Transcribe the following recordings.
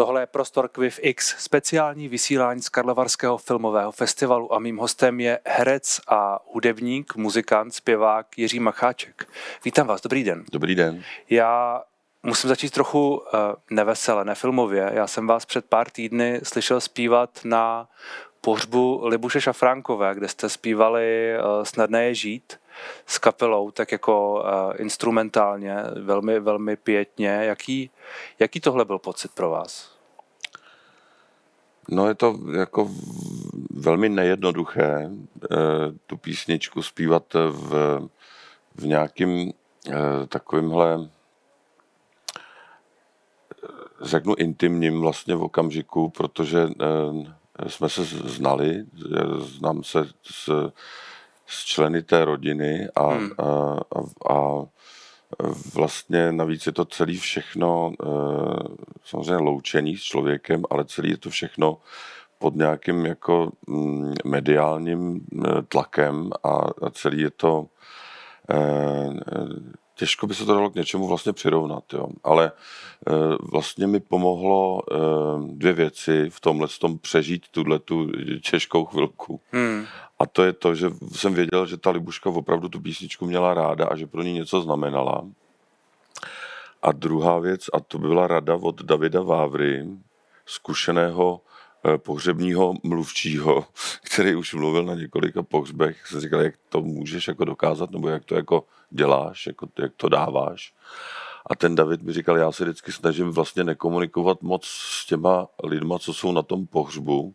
Tohle je Prostor Quiv X, speciální vysílání z Karlovarského filmového festivalu a mým hostem je herec a hudebník, muzikant, zpěvák Jiří Macháček. Vítám vás, dobrý den. Dobrý den. Já musím začít trochu uh, nevesele, nefilmově. Já jsem vás před pár týdny slyšel zpívat na pohřbu Libuše Šafránkové, kde jste zpívali uh, Snadné je žít s kapelou, tak jako uh, instrumentálně, velmi, velmi pětně. Jaký, jaký tohle byl pocit pro vás? No je to jako velmi nejednoduché uh, tu písničku zpívat v, v nějakým uh, takovýmhle řeknu intimním vlastně v okamžiku, protože jsme se znali, znám se s s členy té rodiny a, hmm. a, a, a vlastně navíc je to celý všechno e, samozřejmě loučený s člověkem, ale celý je to všechno pod nějakým jako mm, mediálním e, tlakem a, celý je to e, těžko by se to dalo k něčemu vlastně přirovnat, jo. ale vlastně mi pomohlo dvě věci v tomhle tom přežít tuhle tu těžkou chvilku. Hmm. A to je to, že jsem věděl, že ta Libuška opravdu tu písničku měla ráda a že pro ní něco znamenala. A druhá věc, a to byla rada od Davida Vávry, zkušeného eh, pohřebního mluvčího, který už mluvil na několika pohřbech, se říkal, jak to můžeš jako dokázat, nebo jak to jako děláš, jako, jak to dáváš. A ten David mi říkal, já se vždycky snažím vlastně nekomunikovat moc s těma lidma, co jsou na tom pohřbu,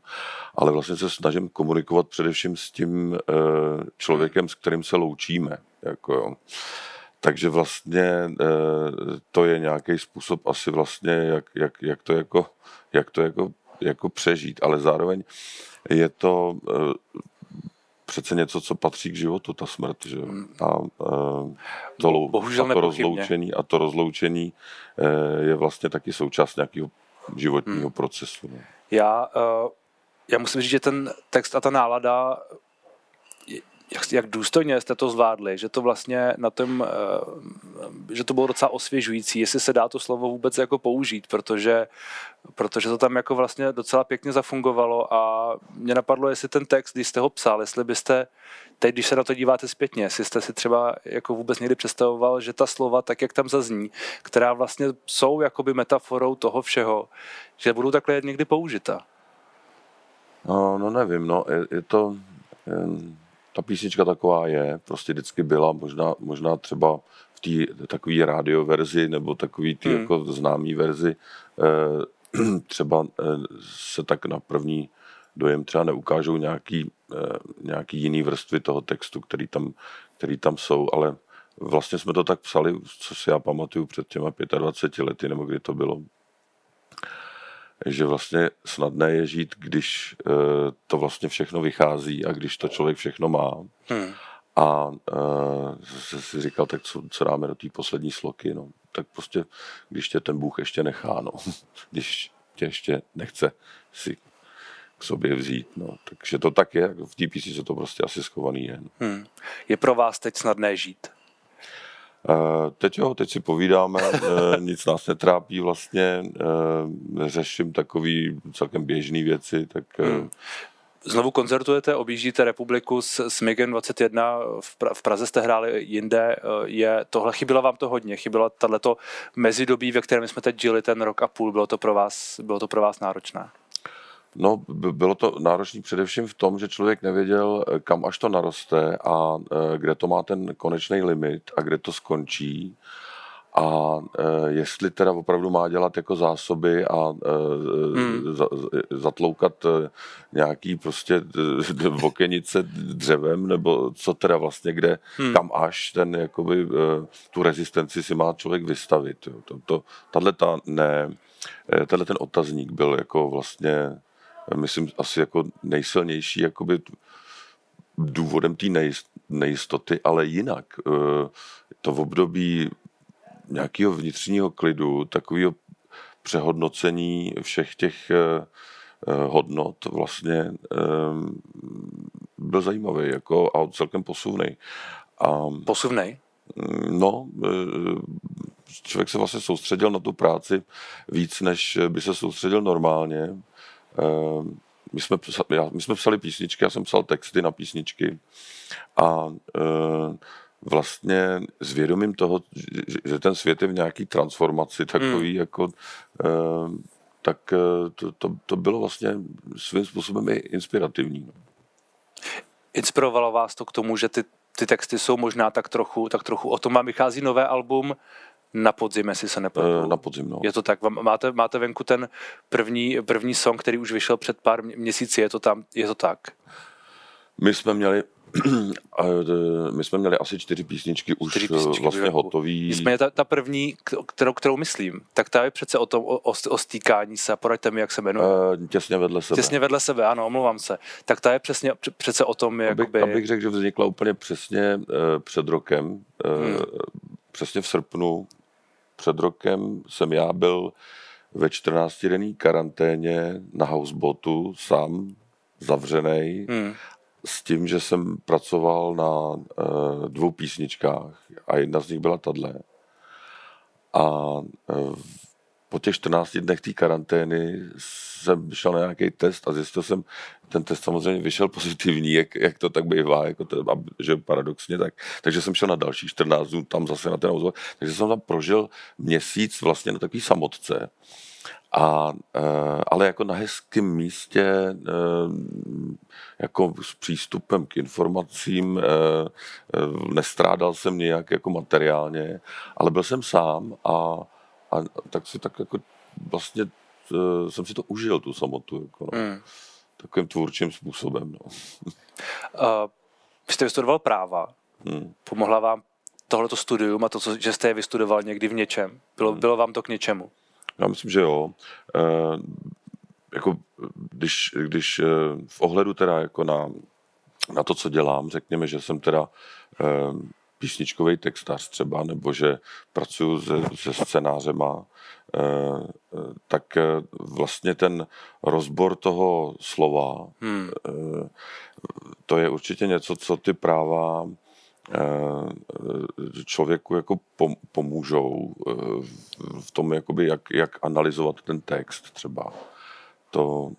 ale vlastně se snažím komunikovat především s tím e, člověkem, s kterým se loučíme. Jako jo. Takže vlastně e, to je nějaký způsob asi vlastně, jak, jak, jak to jako, jak to jako, jako přežít, ale zároveň je to e, přece něco, co patří k životu, ta smrt. Že? Hmm. A, a, to, Bohužel a to rozloučení a to rozloučení e, je vlastně taky součást nějakého životního hmm. procesu. Ne? Já, uh, já musím říct, že ten text a ta nálada jak, jak důstojně jste to zvládli, že to vlastně na tom, eh, že to bylo docela osvěžující, jestli se dá to slovo vůbec jako použít, protože, protože to tam jako vlastně docela pěkně zafungovalo a mě napadlo, jestli ten text, když jste ho psal, jestli byste teď, když se na to díváte zpětně, jestli jste si třeba jako vůbec někdy představoval, že ta slova, tak jak tam zazní, která vlastně jsou jakoby metaforou toho všeho, že budou takhle někdy použita. No, no nevím, no, je, je to... Jen ta písnička taková je, prostě vždycky byla, možná, možná třeba v té takové radioverzi nebo takový ty hmm. jako známý verzi, eh, třeba eh, se tak na první dojem třeba neukážou nějaký, eh, nějaký jiný vrstvy toho textu, který tam, který tam jsou, ale vlastně jsme to tak psali, co si já pamatuju před těma 25 lety, nebo kdy to bylo, že vlastně snadné je žít, když uh, to vlastně všechno vychází a když to člověk všechno má. Hmm. A uh, si říkal, tak co, co dáme do té poslední sloky, no. Tak prostě, když tě ten Bůh ještě nechá, no. když tě ještě nechce si k sobě vzít, no. Takže to tak je, v té písničce to prostě asi schovaný je. No. Hmm. Je pro vás teď snadné žít? Eh, teď jo, teď si povídáme, eh, nic nás netrápí vlastně, eh, řeším takový celkem běžný věci, tak... Hmm. Znovu koncertujete, objíždíte republiku s, s MIGem 21, v, pra, v Praze jste hráli jinde, je tohle, chybilo vám to hodně, chybilo tato mezidobí, ve kterém jsme teď žili ten rok a půl, bylo to pro vás, bylo to pro vás náročné? No, bylo to náročné především v tom, že člověk nevěděl, eh, kam až to naroste a eh, kde to má ten konečný limit a kde to skončí a e, jestli teda opravdu má dělat jako zásoby a hmm. za, zatloukat nějaký prostě e, okenice dřevem, nebo co teda vlastně kde, hmm. kam až ten jakoby tu rezistenci si má člověk vystavit. Jo. To, to, tato ta, ne, tenhle ten otazník byl jako vlastně myslím, asi jako nejsilnější jakoby důvodem té nejistoty, ale jinak. Eh, to v období nějakého vnitřního klidu, takového přehodnocení všech těch eh, eh, hodnot vlastně byl zajímavý jako a celkem posuvný. A, posuvný? No, člověk se vlastně soustředil na tu práci víc, než by se soustředil normálně. Ehm, my jsme, já, my jsme psali písničky, já jsem psal texty na písničky a e, vlastně s vědomím toho, že, že ten svět je v nějaký transformaci takový hmm. jako e, tak to, to, to bylo vlastně svým způsobem i inspirativní. Inspirovalo vás to k tomu, že ty, ty texty jsou možná tak trochu, tak trochu o tom vám vychází nové album, na podzim, jestli se nepletu. Na podzim, no. Je to tak. Máte, máte venku ten první, první song, který už vyšel před pár měsíci, je to tam, je to tak? My jsme měli my jsme měli asi čtyři písničky už čtyři písničky vlastně hotový. Nicméně ta, ta první, kterou, kterou myslím, tak ta je přece o tom, o, o stýkání se, poraďte mi, jak se jmenuje. Těsně vedle sebe. Těsně vedle sebe, ano, omlouvám se. Tak ta je přesně, přece o tom, jak abych, by... Abych řekl, že vznikla úplně přesně uh, před rokem, uh, hmm. přesně v srpnu před rokem jsem já byl ve 14-denní karanténě na houseboatu, sám, zavřený, hmm. s tím, že jsem pracoval na uh, dvou písničkách a jedna z nich byla tahle. A uh, po těch 14 dnech té karantény jsem šel na nějaký test a zjistil jsem, ten test samozřejmě vyšel pozitivní, jak, jak to tak bývá, jako to, že paradoxně tak. Takže jsem šel na další 14 dnů tam zase na ten ozvor. Takže jsem tam prožil měsíc vlastně na takový samotce. A, e, ale jako na hezkém místě, e, jako s přístupem k informacím, e, nestrádal jsem nějak jako materiálně, ale byl jsem sám a a tak si tak jako vlastně uh, jsem si to užil, tu samotu, jako no. mm. takovým tvůrčím způsobem. No. uh, vy jste vystudoval práva. Mm. Pomohla vám tohleto studium a to, co, že jste je vystudoval někdy v něčem? Bylo, mm. bylo vám to k něčemu? Já myslím, že jo. Uh, jako když, když uh, v ohledu teda jako na, na to, co dělám, řekněme, že jsem teda uh, písničkový textař třeba, nebo že pracuji se, se scénářema, eh, eh, tak eh, vlastně ten rozbor toho slova, hmm. to je určitě něco, co ty práva člověku jako pomůžou v tom, jakoby jak, jak analyzovat ten text třeba. To,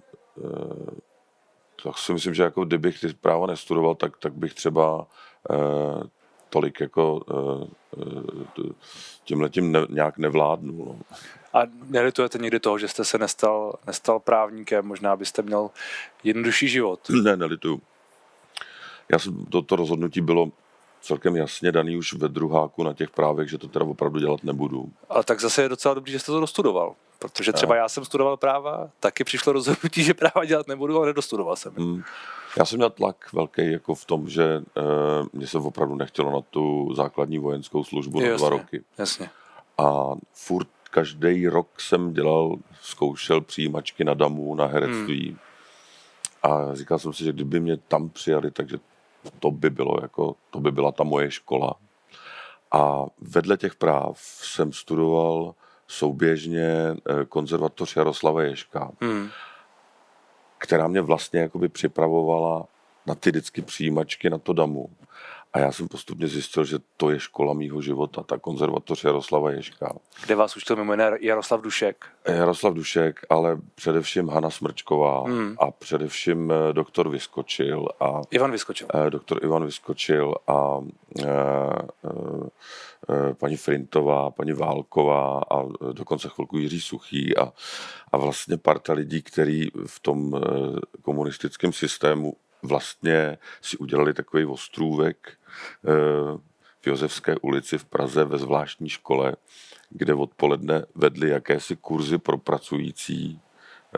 tak si myslím, že jako kdybych ty práva nestudoval, tak, tak bych třeba tolik jako uh, tímhletím ne, nějak nevládnul. No. A nelitujete někdy toho, že jste se nestal, nestal právníkem? Možná byste měl jednodušší život. Ne, nelituju. Já jsem, to, to rozhodnutí bylo celkem jasně daný už ve druháku na těch právech, že to teda opravdu dělat nebudu. Ale tak zase je docela dobrý, že jste to dostudoval. Protože třeba já jsem studoval práva, taky přišlo rozhodnutí, že práva dělat nebudu, ale nedostudoval jsem. Hmm. Já jsem měl tlak velký jako v tom, že e, mě se opravdu nechtělo na tu základní vojenskou službu na dva roky. Jasně. A furt každý rok jsem dělal, zkoušel přijímačky na damu, na herectví. Hmm. A říkal jsem si, že kdyby mě tam přijali, takže to by bylo jako, to by byla ta moje škola. A vedle těch práv jsem studoval souběžně eh, konzervatoř Jaroslava Ješka. Hmm která mě vlastně jakoby připravovala na ty vždycky přijímačky na to damu. A já jsem postupně zjistil, že to je škola mýho života, ta konzervatoř Jaroslava Ješka. Kde vás učil mimo jiné Jaroslav Dušek? Jaroslav Dušek, ale především Hana Smrčková hmm. a především eh, doktor Vyskočil. A, Ivan Vyskočil. Eh, doktor Ivan Vyskočil a e, e, paní Frintová, paní Válková a dokonce chvilku Jiří Suchý a, a vlastně parta lidí, kteří v tom komunistickém systému vlastně si udělali takový ostrůvek eh, v Josefské ulici v Praze ve zvláštní škole, kde odpoledne vedli jakési kurzy pro pracující,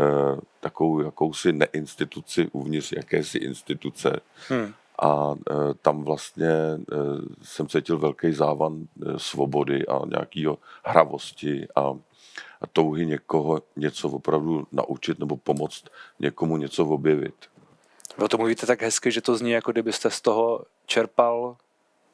eh, takovou jakousi neinstituci uvnitř jakési instituce. Hmm. A e, tam vlastně jsem cítil velký závan svobody a nějakého hravosti a, a touhy někoho něco opravdu naučit nebo pomoct někomu něco objevit. Vy o tom mluvíte tak hezky, že to zní, jako kdybyste z toho čerpal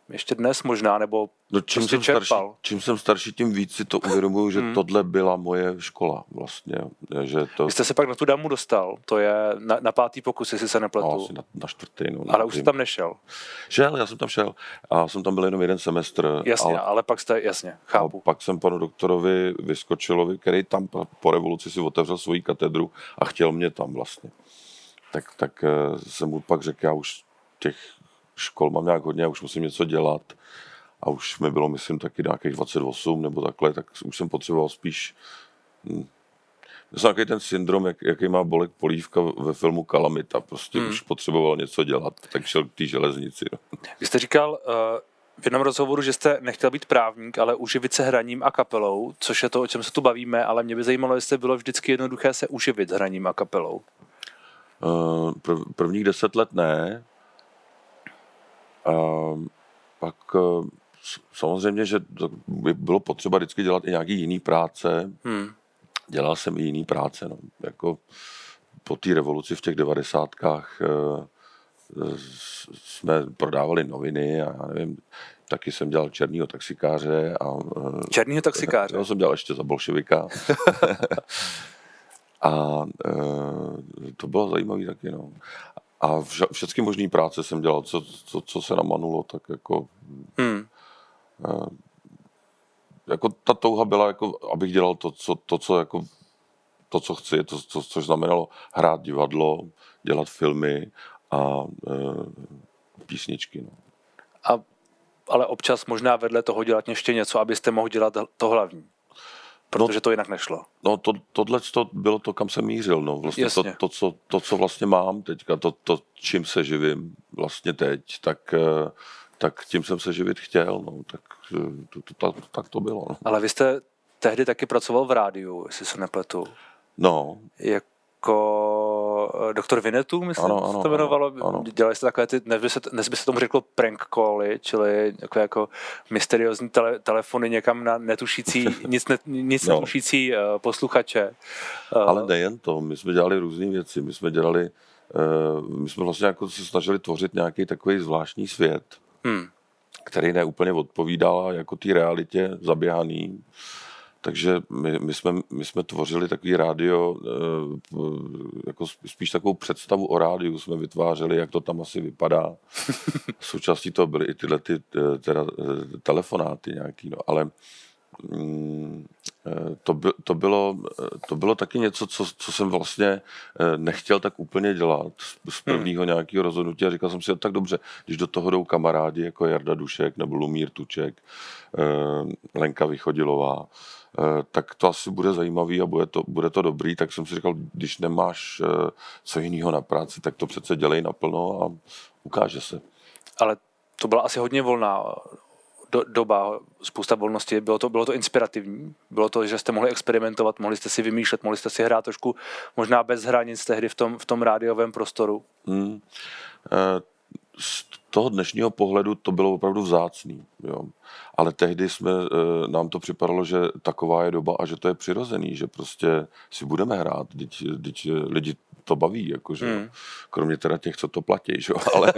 ještě dnes možná, nebo no, čím prostě jsem starší, čerpal? čím jsem starší, tím víc si to uvědomuju, že Hmm. tohle byla moje škola vlastně. Že to, Vy jste se pak na tu damu dostal, to je na, na pátý pokus, jestli se no, nepletu. asi na, na čtvrtý. No, ale už jste tam nešel. Šel, já jsem tam šel. A jsem tam byl jenom jeden semestr. Jasně, ale, ale, pak jste, jasně, chápu. A pak jsem panu doktorovi Vyskočilovi, který tam po- po revoluci si otevřel svoji katedru a chtěl mě tam vlastně. Tak, tak eh, jsem mu pak řekl, já už těch škol mám nějak hodně, já už musím něco dělat. A už mi bylo, myslím, taky nějakých 28 nebo takhle, tak už jsem potřeboval spíš hm, já jsem takový ten syndrom, jak, jaký má Bolek Polívka ve filmu Kalamita. Prostě Hmm. už potřeboval něco dělat, tak šel k té železnici. No. Vy jste říkal uh, v jednom rozhovoru, že jste nechtěl být právník, ale uživit se hraním a kapelou, což je to, o čem se tu bavíme, ale mě by zajímalo, jestli bylo vždycky jednoduché se uživit hraním a kapelou. Prv, prvních deset let ne. Uh, pak uh, s- samozřejmě, že to by bylo potřeba vždycky dělat i nějaký jiný práce. Hmm. Dělal jsem i jiný práce. No. Jako po té revoluci v těch devadesátkách s- jsme prodávali noviny a já nevím, taky jsem dělal černýho taxikáře a Černýho taxikáře. já jsem dělal ještě za bolševika. a e, to bylo zajímavé taky, no. A vša, všechny možné práce jsem dělal, co, co, co se namanulo, tak jako, Hmm. jako ta touha byla, jako, abych dělal to, co, to, co jako, to, co chci, to, co, což znamenalo hrát divadlo, dělat filmy a e, písničky. No. A, ale občas možná vedle toho dělat ještě něco, abyste mohl dělat to hlavní. Protože to jinak nešlo. No to, tohle to bylo to, kam jsem mířil. No. Vlastně to, Jasně. to, co, to, co vlastně mám teďka, to, to, čím se živím vlastně teď, tak, eh, tak tím jsem se živit chtěl. No. Tak, eh, to, to, tak, tak to bylo. No. Ale vy jste tehdy taky pracoval v rádiu, jestli se nepletu. no, Jako doktor Vinetu, myslím, Ano, se ano, to jmenovalo. ano, ano. Dělali jste takové ty, dnes by, se, dnes by se tomu řeklo prank cally, čili takové jako mysteriózní tele, telefony někam na netušící, nic, ne, nic No. netušící uh, posluchače. Uh, ale nejen to, my jsme dělali různé věci. My jsme dělali, eh, my jsme vlastně jako se snažili tvořit nějaký takový zvláštní svět, hmm. který neúplně odpovídal jako té realitě zaběhaný. Takže my, my, jsme, my jsme tvořili takový rádio, eh, jako spíš takovou představu o rádiu jsme vytvářeli, jak to tam asi vypadá. Součástí toho byly i tyhle ty, eh, teda, eh, telefonáty nějaký, no, ale mm, to, by, to, bylo, to bylo taky něco, co, co jsem vlastně nechtěl tak úplně dělat z, z prvního nějakého rozhodnutí. A říkal jsem si, tak dobře, když do toho jdou kamarádi jako Jarda Dušek nebo Lumír Tuček, Lenka Vychodilová, tak to asi bude zajímavý a bude to, bude to dobrý, tak jsem si říkal, když nemáš eh, co jiného na práci, tak to přece dělej naplno a ukáže se. Ale to byla asi hodně volná do, doba, spousta volnosti. Bylo to, bylo to inspirativní. Bylo to, že jste mohli experimentovat, mohli jste si vymýšlet, mohli jste si hrát trošku možná bez hranic tehdy v tom, v tom rádiovém prostoru. Hmm. Eh, Z toho dnešního pohledu to bylo opravdu vzácný. Jo. Ale tehdy jsme, eh, nám to připadalo, že taková je doba a že to je přirozený, že prostě si budeme hrát, teď, teď lidi to baví, jakože, Hmm. kromě teda těch, co to platí, že? jo, ale,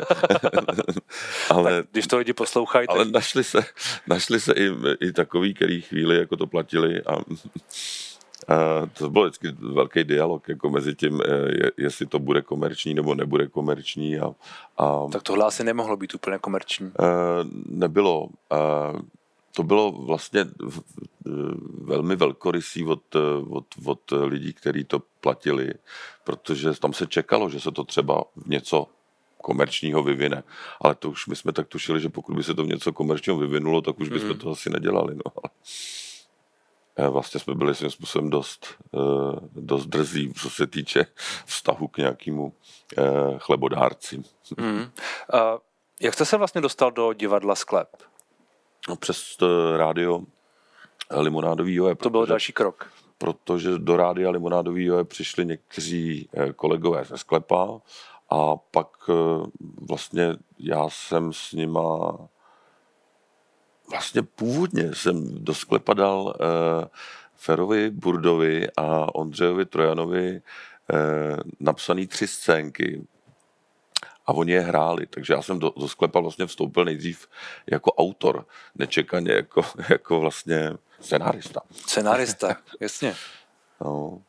ale, Tak, když to lidi poslouchají, tak ale našli se, našli se i, i takový, který chvíli jako to platili a, a to byl vždycky velký dialog jako mezi tím, eh, je, jestli to bude komerční nebo nebude komerční a, a tak tohle asi nemohlo být úplně komerční. eh, nebylo. To bylo vlastně velmi velkorysý od, od, od lidí, kteří to platili, protože tam se čekalo, že se to třeba v něco komerčního vyvine. Ale to už my jsme tak tušili, že pokud by se to v něco komerčního vyvinulo, tak už bychom Mhm. to asi nedělali. No. Eh, Vlastně jsme byli svým způsobem dost, eh, dost drzí, co se týče vztahu k nějakému eh, chlebodárci. Mm. Uh, jak jste se vlastně dostal do divadla Sklep? No, přes rádio Limonádový joje. To byl další krok. protože do rádia Limonádový joje přišli někteří kolegové ze sklepa a pak vlastně já jsem s nima vlastně původně jsem do sklepa dal eh, Ferovi Burdovi a Ondřejovi Trojanovi eh, napsaný tři scénky a oni je hráli, takže já jsem do, do sklepa vlastně vstoupil nejdřív jako autor, nečekaně jako, jako vlastně scenárista. Scenárista, jasně. No,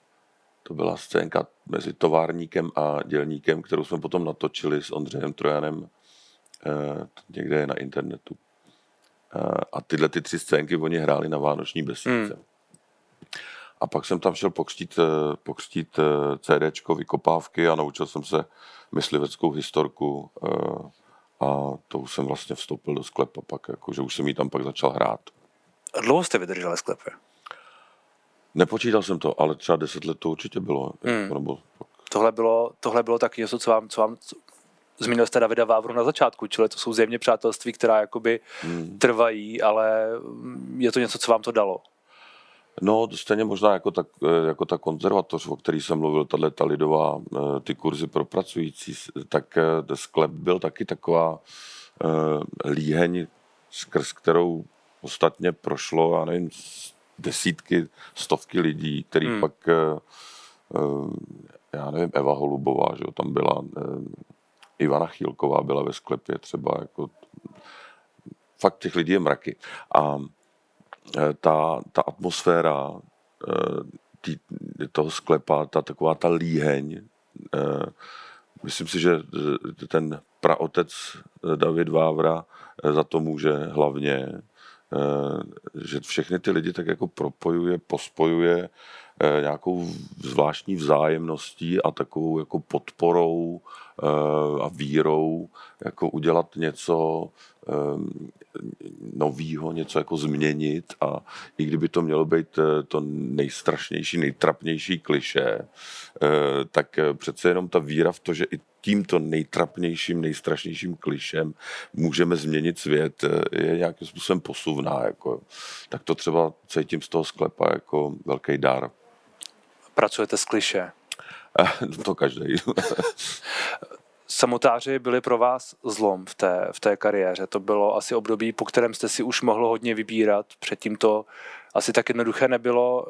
to byla scénka mezi továrníkem a dělníkem, kterou jsme potom natočili s Ondřejem Trojanem eh, někde na internetu. Eh, a tyhle ty tři scénky oni hráli na Vánoční besídce. Hmm. A pak jsem tam šel pokřtít, eh, pokřtít eh, CDčko, vykopávky a naučil jsem se mysliveckou historku a to už jsem vlastně vstoupil do sklepa pak, jako, že už jsem jí tam pak začal hrát. A dlouho jste vydržel ve sklepě? Nepočítal jsem to, ale třeba deset let to určitě bylo. Hmm. Nebo... Tohle bylo, tohle bylo taky něco, co vám, co vám zmínil jste Davida Vávru na začátku, čili to jsou zjevně přátelství, která jakoby hmm. trvají, ale je to něco, co vám to dalo. No, stejně možná jako ta, jako ta konzervatoř, o který jsem mluvil, tahle ta lidová, eh, ty kurzy pro pracující, tak eh, sklep byl taky taková eh, líheň, skrz kterou ostatně prošlo, já nevím, desítky, stovky lidí, který hmm. pak, já nevím, Eva Holubová, že jo, tam byla, Ivana Chýlková byla ve sklepě třeba, jako fakt těch lidí je mraky. A Eh, ta, ta atmosféra eh, tý, toho sklepa, ta taková ta líheň, eh, myslím si, že ten praotec David Vávra za to může hlavně, že všechny ty lidi tak jako propojuje, pospojuje nějakou zvláštní vzájemností a takovou jako podporou a vírou, jako udělat něco novýho, něco jako změnit a i kdyby to mělo být eh, to nejstrašnější, nejtrapnější kliše, eh, tak eh, přece jenom ta víra v to, že i tímto nejtrapnějším, nejstrašnějším klišem můžeme změnit svět, je nějakým způsobem posuvná. Jako. Tak to třeba cítím z toho sklepa jako velký dar. Pracujete s kliše? to každý. samotáři byli pro vás zlom v té, v té kariéře. To bylo asi období, po kterém jste si už mohlo hodně vybírat. Předtím to asi tak jednoduché nebylo.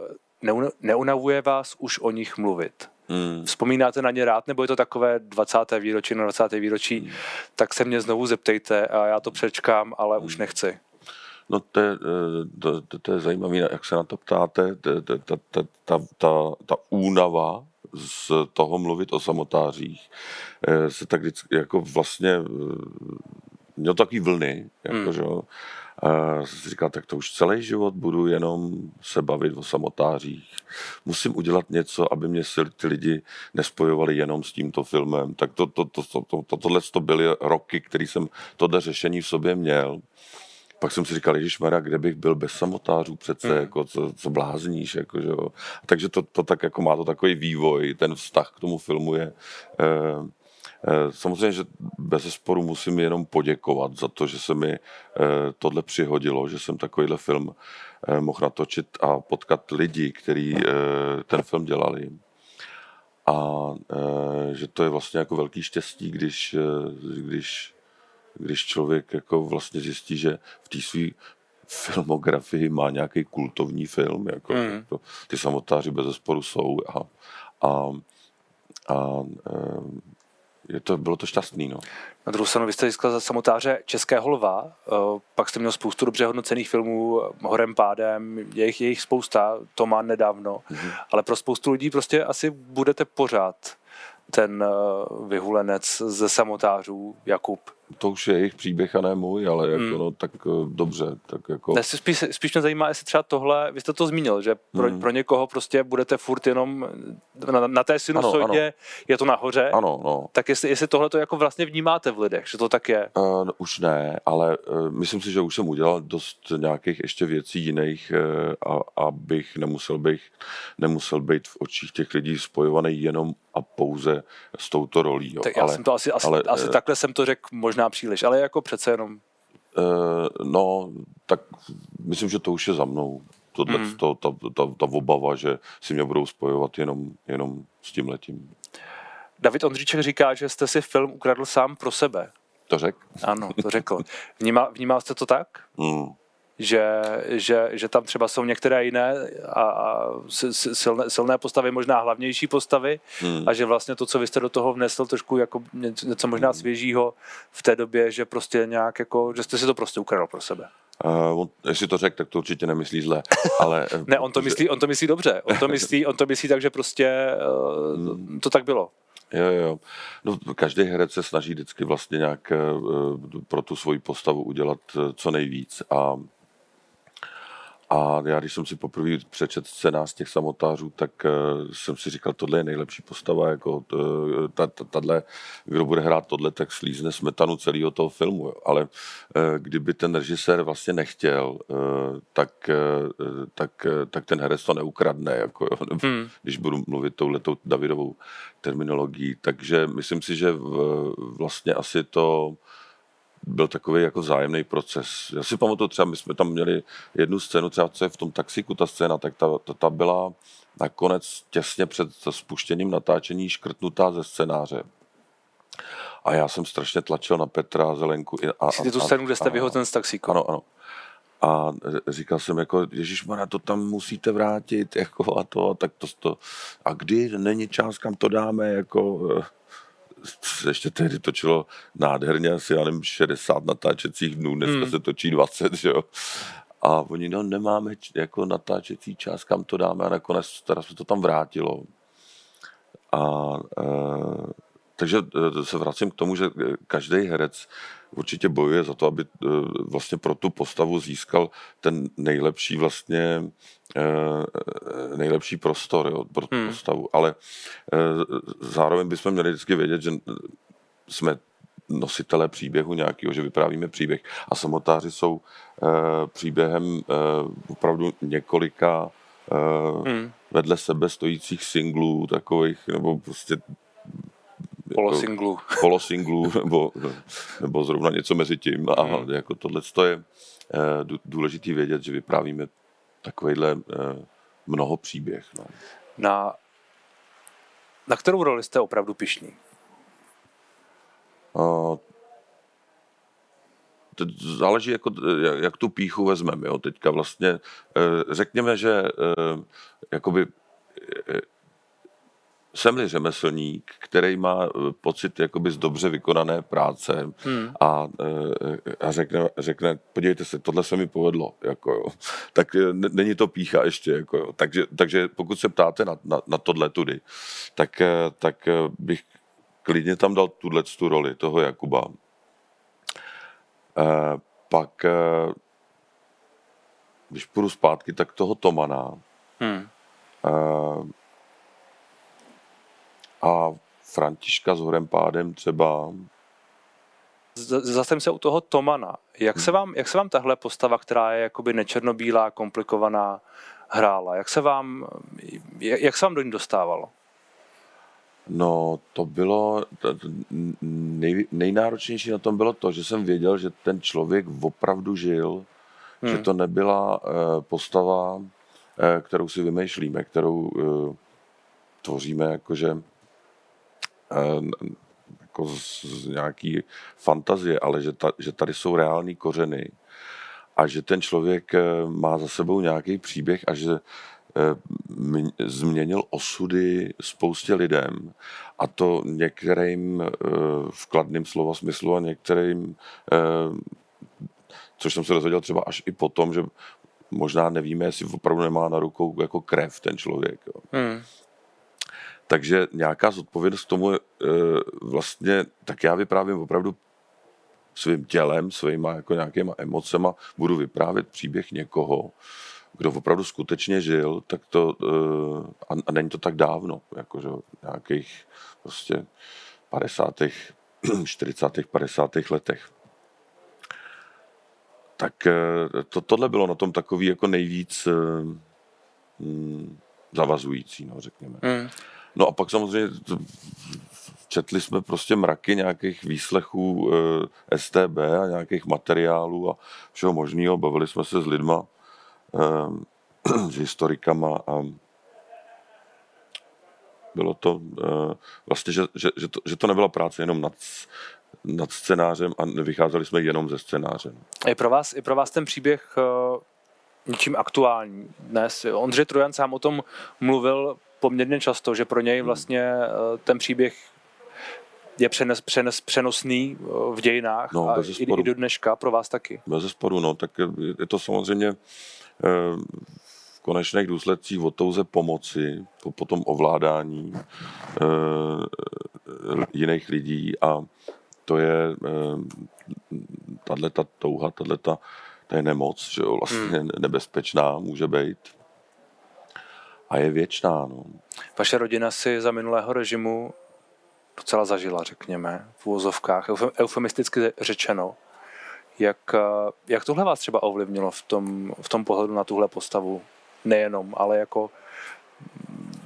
Neunavuje vás už o nich mluvit? Hmm. Vzpomínáte na ně rád, nebo je to takové 20. výročí na 20. výročí, hmm. tak se mě znovu zeptejte a já to přečkám, ale hmm. už nechci. No to je, eh, to, to, to je zajímavé, jak se na to ptáte. Ta, ta, ta, ta, ta, ta únava z toho mluvit o samotářích eh, se tak vždycky, jako vlastně eh, měl takový vlny, jako, hmm. že a si říkal, tak to už celý život budu jenom se bavit o samotářích. Musím udělat něco, aby mě ty lidi nespojovali jenom s tímto filmem. Tak to, to, to, to, to, to, tohle to byly roky, který jsem tohle řešení v sobě měl pak jsem si říkal, Ježíš Mara, kde bych byl bez samotářů přece, mm. jako, co, co blázníš, jako, že jo. Takže to, to tak jako má to takový vývoj, ten vztah k tomu filmu je, eh, eh, Samozřejmě, že bez sporu musím jenom poděkovat za to, že se mi eh, tohle přihodilo, že jsem takovýhle film mohl natočit a potkat lidi, kteří ten film dělali. A že to je vlastně jako velký štěstí, když, když když člověk jako vlastně zjistí, že v té své filmografii má nějaký kultovní film, jako mm. to, ty samotáři bez zesporu jsou a, a, a je to, bylo to šťastný. No. Na druhou stranu, vy jste získal za samotáře Českého lva, pak jste měl spoustu dobře hodnocených filmů, Horem pádem, je jich, je jich spousta, to má nedávno, mm-hmm. ale pro spoustu lidí prostě asi budete pořád ten vyhulenec ze samotářů Jakub to už je jejich příběh a ne můj, ale jako, hmm. no, tak eh, dobře. Tak jako... Ne, spíš, spíš mě zajímá, jestli třeba tohle, vy jste to zmínil, že pro, hmm. pro někoho prostě budete furt jenom na, na té sinusoidě, je to nahoře, ano, no. tak jestli, jestli tohle to jako vlastně vnímáte v lidech, že to tak je? Uh, no, už ne, ale uh, myslím si, že už jsem udělal dost nějakých ještě věcí jiných, uh, a, abych nemusel být, nemusel být v očích těch lidí spojovaný jenom a pouze s touto rolí. Jo. Tak já ale, jsem to asi, asi, ale, asi takhle jsem to řekl možná příliš, ale jako přece jenom. Uh, no, tak myslím, že to už je za mnou. Tohle, mm. to, ta, ta, ta obava, že si mě budou spojovat jenom, jenom s tím letím. David Ondříček říká, že jste si film ukradl sám pro sebe. To řekl? Ano, to řekl. Vnímal, vnímal jste to tak? Mm. Že, že, že tam třeba jsou některé jiné a, a silné, silné postavy, možná hlavnější postavy hmm. a že vlastně to, co vy jste do toho vnesl, trošku jako něco možná hmm. svěžího v té době, že prostě nějak jako, že jste si to prostě ukradl pro sebe. Uh, on, jestli to řekl, tak to určitě nemyslí zle. Ale, ne, on to, myslí, on to myslí dobře. On to myslí, on to myslí tak, že prostě uh, to tak bylo. Jo, jo. No, každý herec se snaží vždycky vlastně nějak uh, pro tu svoji postavu udělat uh, co nejvíc. A a já, když jsem si poprvé přečet scénář těch samotářů, tak uh, jsem si říkal, tohle je nejlepší postava, jako uh, tato, kdo bude hrát tohle, tak slízne smetanu celého toho filmu. Jo. Ale uh, kdyby ten režisér vlastně nechtěl, uh, tak, uh, tak, uh, tak ten herec to neukradne, jako, jo, hmm. když budu mluvit touhletou Davidovou terminologií. Takže myslím si, že v, vlastně asi to byl takový jako zájemný proces. Já si pamatuju třeba, my jsme tam měli jednu scénu, třeba co je v tom taxiku ta scéna, tak ta, ta, ta byla nakonec těsně před spuštěním natáčení škrtnutá ze scénáře. A já jsem strašně tlačil na Petra Zelenku. A, a, tu scénu, kde jste vyhozen z taxíku. Ano, ano. A říkal jsem jako, Ježíš to tam musíte vrátit, jako a to, a tak to, to, a kdy není čas, kam to dáme, jako, ještě tehdy točilo nádherně, asi já nevím, 60 natáčecích dnů, dneska hmm. se točí 20, že jo. A oni, no nemáme jako natáčecí čas, kam to dáme a nakonec teda se to tam vrátilo. A e, takže e, se vracím k tomu, že každý herec určitě bojuje za to, aby e, vlastně pro tu postavu získal ten nejlepší vlastně nejlepší prostor jo, pro tu hmm. postavu. Ale zároveň bychom měli vždycky vědět, že jsme nositelé příběhu nějakého, že vyprávíme příběh a samotáři jsou příběhem opravdu několika hmm. vedle sebe stojících singlů, takových, nebo prostě polosinglu. polosinglu, nebo, nebo zrovna něco mezi tím. A hmm. jako tohle je eh, důležitý vědět, že vyprávíme takovýhle eh, mnoho příběh. No. Na, na kterou roli jste opravdu pišní? Uh, záleží, jako, jak tu píchu vezmeme. Jo. Teďka vlastně řekněme, že jakoby jsem-li řemeslník, který má eh, pocit jakoby z dobře vykonané práce hmm. a, eh, a řekne, řekne, podívejte se, tohle se mi povedlo, jako jo. tak eh, není to pícha ještě, jako jo. Takže, takže pokud se ptáte na, na, na tohle tudy, tak, tak bych klidně tam dal tuhle tu roli toho Jakuba. E, pak, když půjdu zpátky, tak toho Tomana. Hmm. E, a Františka s Horempádem třeba. Zase se u toho Tomana. Jak se, hmm. vám, jak se vám tahle postava, která je jakoby nečernobílá, komplikovaná, hrála? Jak se vám, jak se vám do ní dostávalo? No, to bylo, nej, nejnáročnější na tom bylo to, že jsem věděl, že ten člověk opravdu žil, hmm. že to nebyla uh, postava, uh, kterou si vymýšlíme, kterou uh, tvoříme jakože Eh, jako z, nějaký fantazie, ale že, ta, že tady jsou reální kořeny a že ten člověk eh, má za sebou nějaký příběh a že eh, změnil osudy spoustě lidem a to některým v kladným slova smyslu a některým, což jsem se dozvěděl třeba až i potom, že možná nevíme, jestli opravdu nemá na rukou jako krev ten člověk. Jo. Hmm. Takže nějaká zodpovědnost k tomu e, vlastně, tak já vyprávím opravdu svým tělem, svýma jako nějakýma emocema, budu vyprávět příběh někoho, kdo opravdu skutečně žil, tak to, e, a, a není to tak dávno, jakože nějakých prostě 50. 40. 50. letech. Tak e, to, tohle bylo na tom takový jako nejvíc hm, zavazující, no, řekněme. Hmm. No a pak samozřejmě četli jsme prostě mraky nějakých výslechů e, STB a nějakých materiálů a všeho možného. Bavili jsme se s lidma, e, s historikama a bylo to e, vlastně, že, že, že, to, že to nebyla práce jenom nad, nad scénářem a nevycházeli jsme jenom ze scénářem. Je pro vás, je pro vás ten příběh uh, něčím aktuální dnes? Ondřej Trojan sám o tom mluvil poměrně často, že pro něj vlastně uh, ten příběh je přenes, přenes, přenosný v dějinách no, a i, i do dneška pro vás taky. Bez sporu, no, tak je to samozřejmě v konečných důsledcích o touze pomoci, po, po tom ovládání e, jiných lidí a to je tahle ta touha, tahle ta, ta je nemoc, že jo, vlastně hmm. nebezpečná může být a je věčná. No. Vaše rodina si za minulého režimu docela zažila, řekněme, v úvozovkách, eufemisticky řečeno. Jak, eh, jak tohle vás třeba ovlivnilo v tom, v tom pohledu na tuhle postavu? Nejenom, ale jako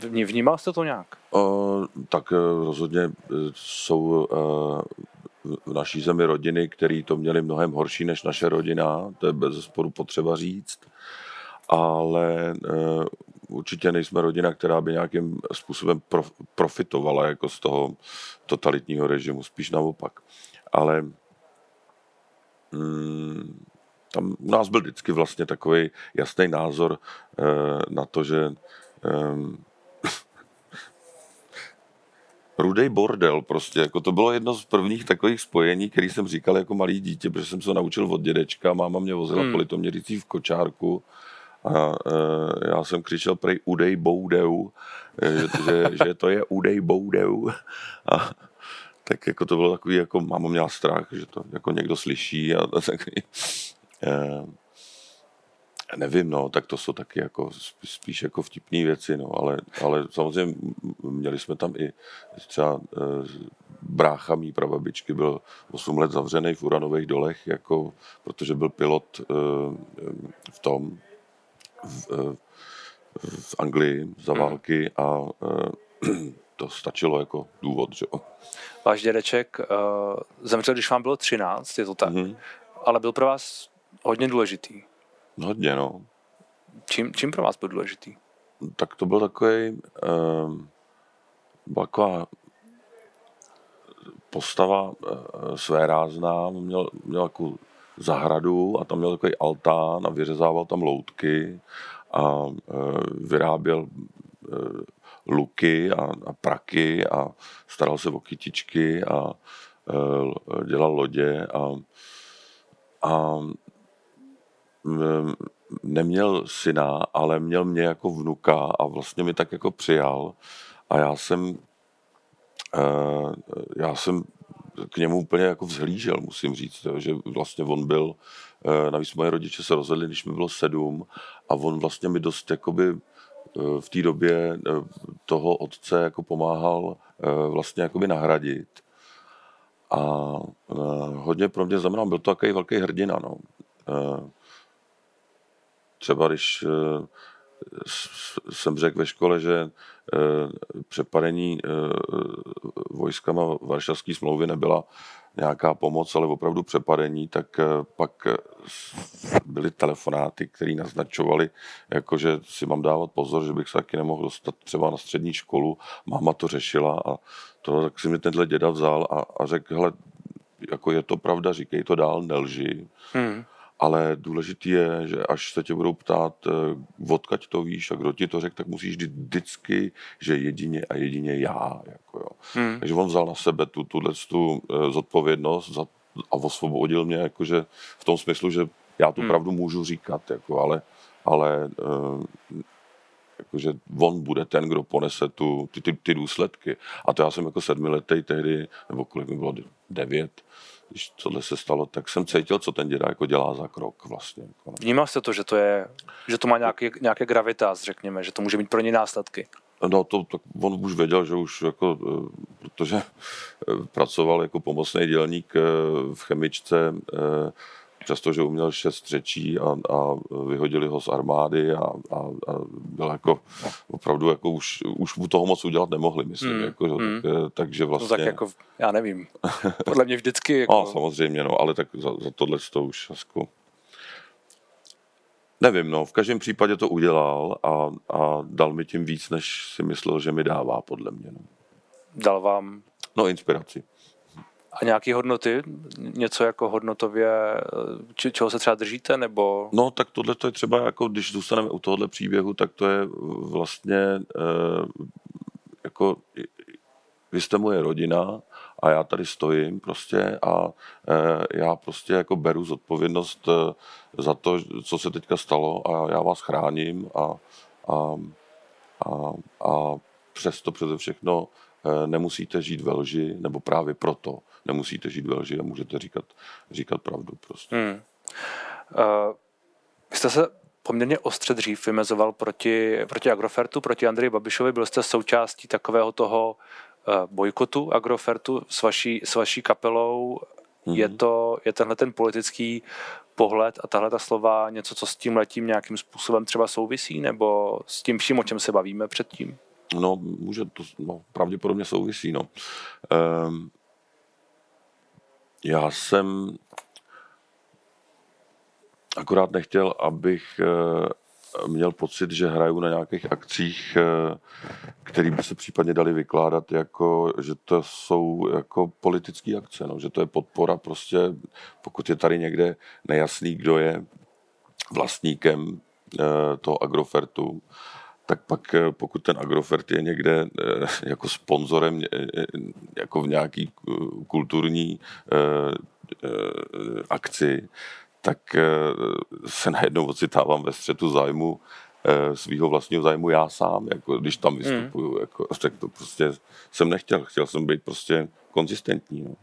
vnímal jste to nějak? Uh, tak uh, rozhodně jsou uh, v naší zemi rodiny, které to měly mnohem horší než naše rodina, to je bez sporu potřeba říct, ale uh, určitě nejsme rodina, která by nějakým způsobem profitovala jako z toho totalitního režimu, spíš naopak. Ale mm, tam u nás byl vždycky vlastně takový jasný názor e, na to, že e, rudej bordel prostě, jako to bylo jedno z prvních takových spojení, který jsem říkal jako malý dítě, protože jsem se naučil od dědečka, máma mě vozila hmm. po litoměřící v kočárku a e, já jsem křičel prej udej boudeu, e, že, že, že to je udej boudeu. A tak jako to bylo takový, jako máma měla strach, že to jako někdo slyší a takový, e, nevím, no, tak to jsou taky jako spíš jako vtipné věci, no, ale, ale samozřejmě měli jsme tam i třeba e, brácha mý prababičky byl 8 let zavřený v uranových dolech, jako, protože byl pilot e, v tom, v, eh, v Anglii za hmm. války a eh, to stačilo jako důvod. Že? Váš dědeček uh, zemřel, když vám bylo 13, je to tak, mm-hmm. ale byl pro vás hodně důležitý. Hodně, no. Čím, čím pro vás byl důležitý? Tak to byl takový, uh, byla taková postava uh, své rázná, měl, měl jako zahradu a tam měl takový altán a vyřezával tam loutky a e, vyráběl e, luky a, a praky a staral se o kytičky a e, dělal lodě a, a neměl syna, ale měl mě jako vnuka a vlastně mi tak jako přijal a já jsem já jsem k němu úplně jako vzhlížel, musím říct, že vlastně on byl, eh, navíc moje rodiče se rozhodli, když mi bylo sedm a on vlastně mi dost jakoby eh, v té době eh, toho otce jako pomáhal vlastně jakoby nahradit. A hodně pro mě znamená, byl to takový velký hrdina. No. Třeba když jsem řekl ve škole, že přepadení vojskama Varšavské smlouvy nebyla nějaká pomoc, ale opravdu přepadení, tak eh, pak eh, byly telefonáty, které naznačovaly, jako že si mám dávat pozor, že bych se taky nemohl dostat třeba na střední školu. Máma to řešila a to, tak si mi tenhle děda vzal a, a řekl, hele, jako je to pravda, říkej to dál, nelži. Hmm ale důležitý je, že až se tě budou ptát, eh, odkaď to víš a kdo ti to řekl, tak musíš říct vždycky, že jedině a jedině já. Jako jo. Hmm. Takže on vzal na sebe tu, tuhle tu eh, zodpovědnost za, a osvobodil mě jakože v tom smyslu, že já tu hmm. pravdu můžu říkat, jako, ale, ale eh, jakože on bude ten, kdo ponese tu, ty, ty, ty důsledky. A to já jsem jako sedmiletý tehdy, nebo kolik mi bylo, devět, když tohle se stalo, tak jsem cítil, co ten děda jako dělá za krok vlastně. Jako. Vnímal jste to, že to je, že to má nějaký, nějaké gravitas, řekněme, že to může mít pro ně následky? No to, to on už věděl, že už jako, eh, protože eh, pracoval jako pomocný dělník eh, v chemičce, přestože uměl šest řečí a, a vyhodili ho z armády a, a, a byl jako opravdu jako už, už mu toho moc udělat nemohli, myslím. Hmm. Jako, hmm. Tak, takže vlastně... No tak jako, já nevím, podle mě vždycky... Jako... No, samozřejmě, no, ale tak za, za tohle to už jako... Nevím, no, v každém případě to udělal a, a dal mi tím víc, než si myslel, že mi dává, podle mě. No. Dal vám? No, inspiraci. A nějaké hodnoty? Něco jako hodnotově, či, čeho se třeba držíte, nebo? No, tak tohle to je třeba, jako když zůstaneme u tohohle příběhu, tak to je vlastně eh, jako vy jste moje rodina a já tady stojím prostě a e, já prostě jako beru zodpovědnost e, za to, co se teďka stalo a já vás chráním a, a, a, a přesto přeze všechno e, nemusíte žít ve lži, nebo právě proto nemusíte žít ve lži a můžete říkat, říkat pravdu prostě. Hmm. Uh, vy jste se poměrně ostře dřív vymezoval proti, proti Agrofertu, proti Andreji Babišovi. Byl jste součástí takového toho Eh, bojkotu Agrofertu s vaší, s vaší kapelou. Mm-hmm. Je, to, je tenhle ten politický pohled a tahle ta slova něco, co s tím letím nějakým způsobem třeba souvisí, nebo s tím vším, o čem se bavíme předtím? No, může to, no, pravděpodobně souvisí, no. Um, já jsem akorát nechtěl, abych uh, měl pocit, že hraju na nějakých akcích, eh, které by se případně dali vykládat jako, že to jsou jako politické akce, no, že to je podpora prostě, pokud je tady někde nejasný, kdo je vlastníkem eh, toho Agrofertu, tak pak eh, pokud ten Agrofert je někde jako sponzorem jako v nějaký kulturní akci, tak eh, se najednou ocitávám ve střetu zájmu eh, svého vlastního zájmu já sám, jako když tam vystupuju, mm. jako, tak to prostě jsem nechtěl, chtěl jsem být prostě konzistentní. No.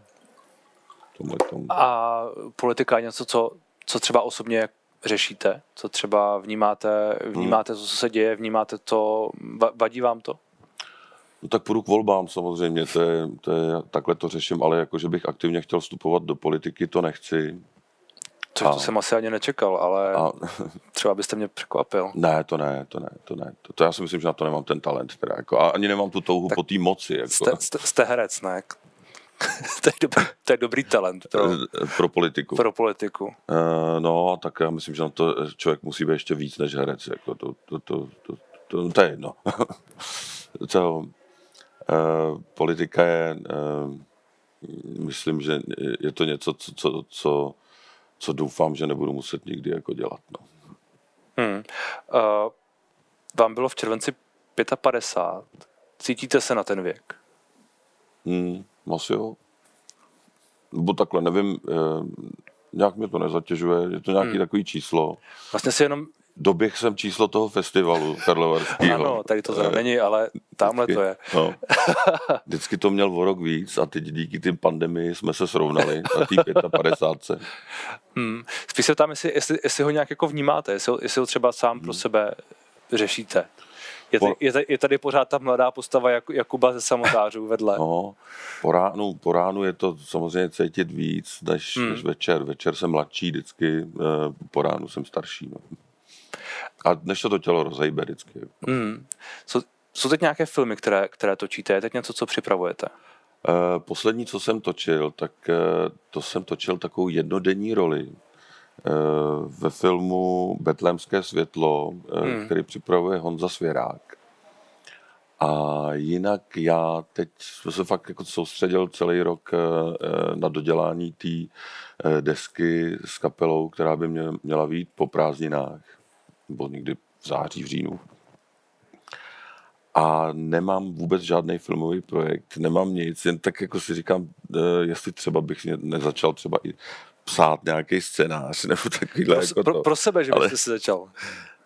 Tomu. A politika je něco, co, co třeba osobně řešíte? Co třeba vnímáte, vnímáte to, co se děje, vnímáte to, vadí vám to? No tak půjdu k volbám samozřejmě, to je, to je, takhle to řeším, ale jako, že bych aktivně chtěl vstupovat do politiky, to nechci. Což a, to jsem asi ani nečekal, ale a, třeba byste mě překvapil. Ne, to ne, to ne, to ne. To, to já si myslím, že na to nemám ten talent. Teda, jako, a ani nemám tu touhu tak po té moci. Jako. Jste, jste, jste herec, ne? to, je dobrý, to je dobrý talent pro, pro politiku. Pro politiku. Uh, no, tak já myslím, že na to člověk musí být ještě víc než herec. Jako to, to, to, to, to, to je jedno. co, uh, politika je, uh, myslím, že je to něco, co, co, co co doufám, že nebudu muset nikdy jako dělat. No. Hmm. Uh, vám bylo v červenci 55. Cítíte se na ten věk? Hmm, asi jo. Nebo takhle, nevím, eh, nějak mě to nezatěžuje, je to nějaký hmm. takový číslo. Vlastně si jenom doběh jsem číslo toho festivalu Karlovarského. Ano, tady to teda není, ale tamhle vždycky, to je. No. Vždycky to měl o rok víc a teď díky tím pandemii jsme se srovnali na té 55. Hmm. Spíš se tam, jestli, jestli, jestli, ho nějak jako vnímáte, jestli, jestli ho třeba sám hmm. pro sebe řešíte. Je, tady, je, je tady pořád ta mladá postava Jak, Jakuba ze samotářů vedle. No, po ránu, po ránu je to samozřejmě cítit víc než, hmm. než večer. Večer jsem mladší vždycky, eh, po ránu jsem starší. No. A než se to tělo rozejbe vždycky. Hmm. Jsou, jsou teď nějaké filmy, které, které točíte? Je teď něco, co připravujete? Uh, poslední, co jsem točil, tak uh, to jsem točil takovou jednodenní roli ve filmu Betlémské světlo, uh, hmm. který připravuje Honza Svěrák. A jinak já teď jsem se fakt jako soustředil celý rok na dodělání té desky s kapelou, která by mě měla být po prázdninách nebo někdy v září, v říjnu. A nemám vůbec žádný filmový projekt, nemám nic, jen tak jako si říkám, eh, jestli třeba bych nezačal třeba i psát nějaký scénář nebo takovýhle. Pro, jako pro, to. pro sebe, že ale, byste si začal.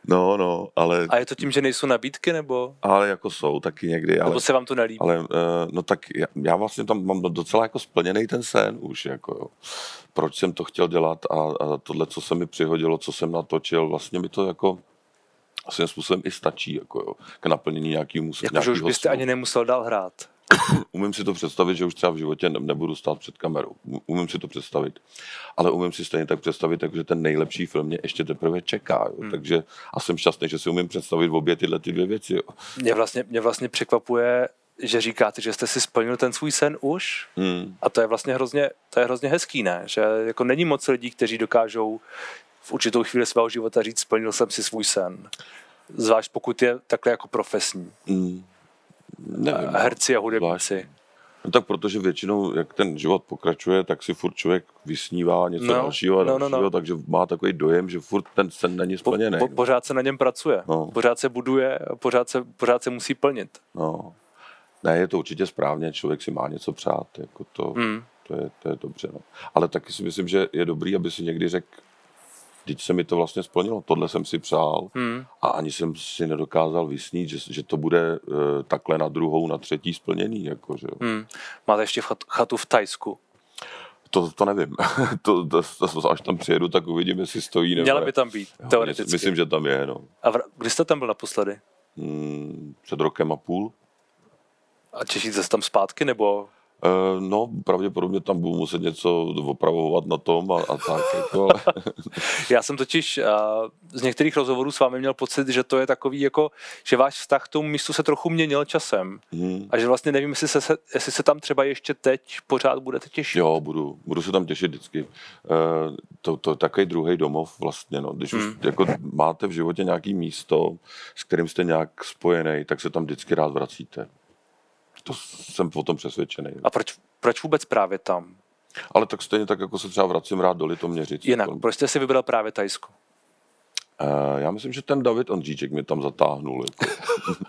No, no, ale... A je to tím, že nejsou nabídky, nebo? Ale jako jsou taky někdy. Ale, nebo se vám to nelíbí? Ale, uh, no tak já, já vlastně tam mám docela jako splněný ten sen už, jako jo. Proč jsem to chtěl dělat a, a tohle, co se mi přihodilo, co jsem natočil, vlastně mi to jako svým způsobem i stačí jako jo, k naplnění nějakého Jako, že už byste ani nemusel dál hrát. umím si to představit, že už třeba v životě nebudu stát před kamerou. Umím si to představit. Ale umím si stejně tak představit, takže ten nejlepší film mě ještě teprve čeká. Jo. Hmm. Takže a jsem šťastný, že si umím představit v obě tyhle ty dvě věci. Jo. Mě, vlastně, mě vlastně překvapuje, že říkáte, že jste si splnil ten svůj sen už hmm. a to je vlastně hrozně, to je hrozně hezký, ne? Že jako není moc lidí, kteří dokážou v určitou chvíli svého života říct, splnil jsem si svůj sen. Zvlášť pokud je takhle jako profesní. Mm. Nevím, Herci a hudebníci. tak protože většinou, jak ten život pokračuje, tak si furt člověk vysnívá něco No, dalšího a no, no, dalšího, no. takže má takový dojem, že furt ten sen není Po, splněný. po, pořád se na něm pracuje, No. pořád se buduje, pořád se, pořád se musí plnit. No. Ne, je to určitě správně, člověk si má něco přát, jako to, Hmm. to, je, to je dobře. No. Ale taky si myslím, že je dobrý, aby si někdy řekl, teď se mi to vlastně splnilo, tohle jsem si přál Hmm. a ani jsem si nedokázal vysnít, že, že to bude uh, takhle na druhou, na třetí splněný. Jako, že? Hmm. Máte ještě chat- chatu v Tajsku. To, to nevím. to, to, to, až tam přijedu, tak uvidím, jestli stojí. Nebo Měla by tam být, Jo, teoreticky. Myslím, že tam je. No. A vr- kdy jste tam byl naposledy? Hmm, před rokem a půl. A těšíte se tam zpátky, nebo no, pravděpodobně tam budu muset něco opravovat na tom a, a tak. Jako, ale, Já jsem totiž uh, z některých rozhovorů s vámi měl pocit, že to je takový, jako, že váš vztah k tomu místu se trochu měnil časem. hmm, A že vlastně nevím, jestli se, jestli se tam třeba ještě teď pořád budete těšit. jo, budu, budu se tam těšit vždycky. Uh, to, to je takový druhý domov vlastně. No. Když už Hmm. jako máte v životě nějaký místo, s kterým jste nějak spojený, tak se tam vždycky rád vracíte. To jsem o tom přesvědčený. A proč, proč vůbec právě tam? Ale tak stejně tak, jako se třeba vracím rád do Litoměřic. Jinak, Jako, proč jste si vybral právě Tajsko? uh, já myslím, že ten David Ondříček mě tam zatáhnul. Jako.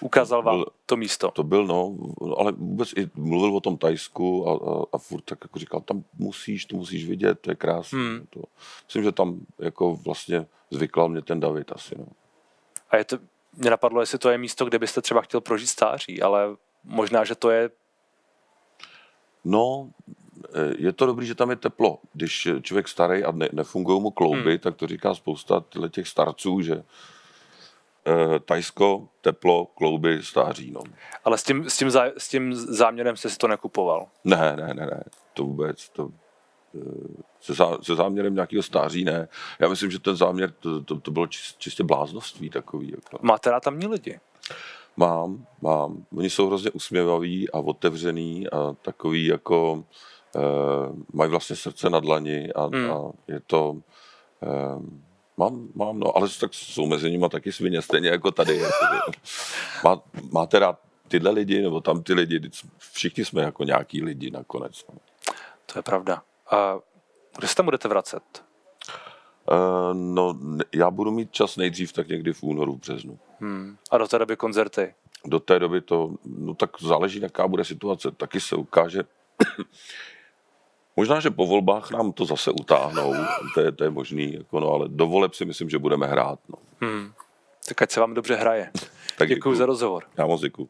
Ukázal vám Byl- to místo. To byl, no, ale vůbec i mluvil o tom Tajsku a, a, a furt tak jako říkal, tam musíš, to musíš vidět, to je krásné. Hmm. To, myslím, že tam jako vlastně zvyklal mě ten David asi, no. A je to, mě napadlo, jestli to je místo, kde byste třeba chtěl prožít stáří, ale možná, že to je No, je to dobrý, že tam je teplo. Když člověk starý a ne, nefungují mu klouby, hmm. tak to říká spousta těch starců, že eh, Tajsko, teplo, klouby, stáří, no. Ale s tím, s tím, zá, s tím záměrem jste si to nekupoval. Ne, ne, ne, ne, to vůbec, to se, zá, se záměrem nějakého stáří ne. Já myslím, že ten záměr, to, to, to bylo čist, čistě bláznovství takový. Jako. Máte rád tamní lidi. Mám, mám. Oni jsou hrozně usměvaví a otevřený a takový jako eh, mají vlastně srdce na dlani a, Hmm. a je to eh, mám, mám, no, ale tak jsou mezi nimi taky svině, stejně jako tady. Jako, má, máte rád tyhle lidi nebo tam ty lidi, všichni jsme jako nějaký lidi nakonec. No. To je pravda. A kde se tam budete vracet? Eh, no, já budu mít čas nejdřív tak někdy v únoru, v březnu. Hmm. A do té doby koncerty. do té doby to, no tak záleží, jaká bude situace. Taky se ukáže, možná, že po volbách nám to zase utáhnou, to je, to je možný, jako no, ale do voleb si myslím, že budeme hrát. No. Hmm. Tak ať se vám dobře hraje. Tak Děkuji za rozhovor. Já moc děkuji.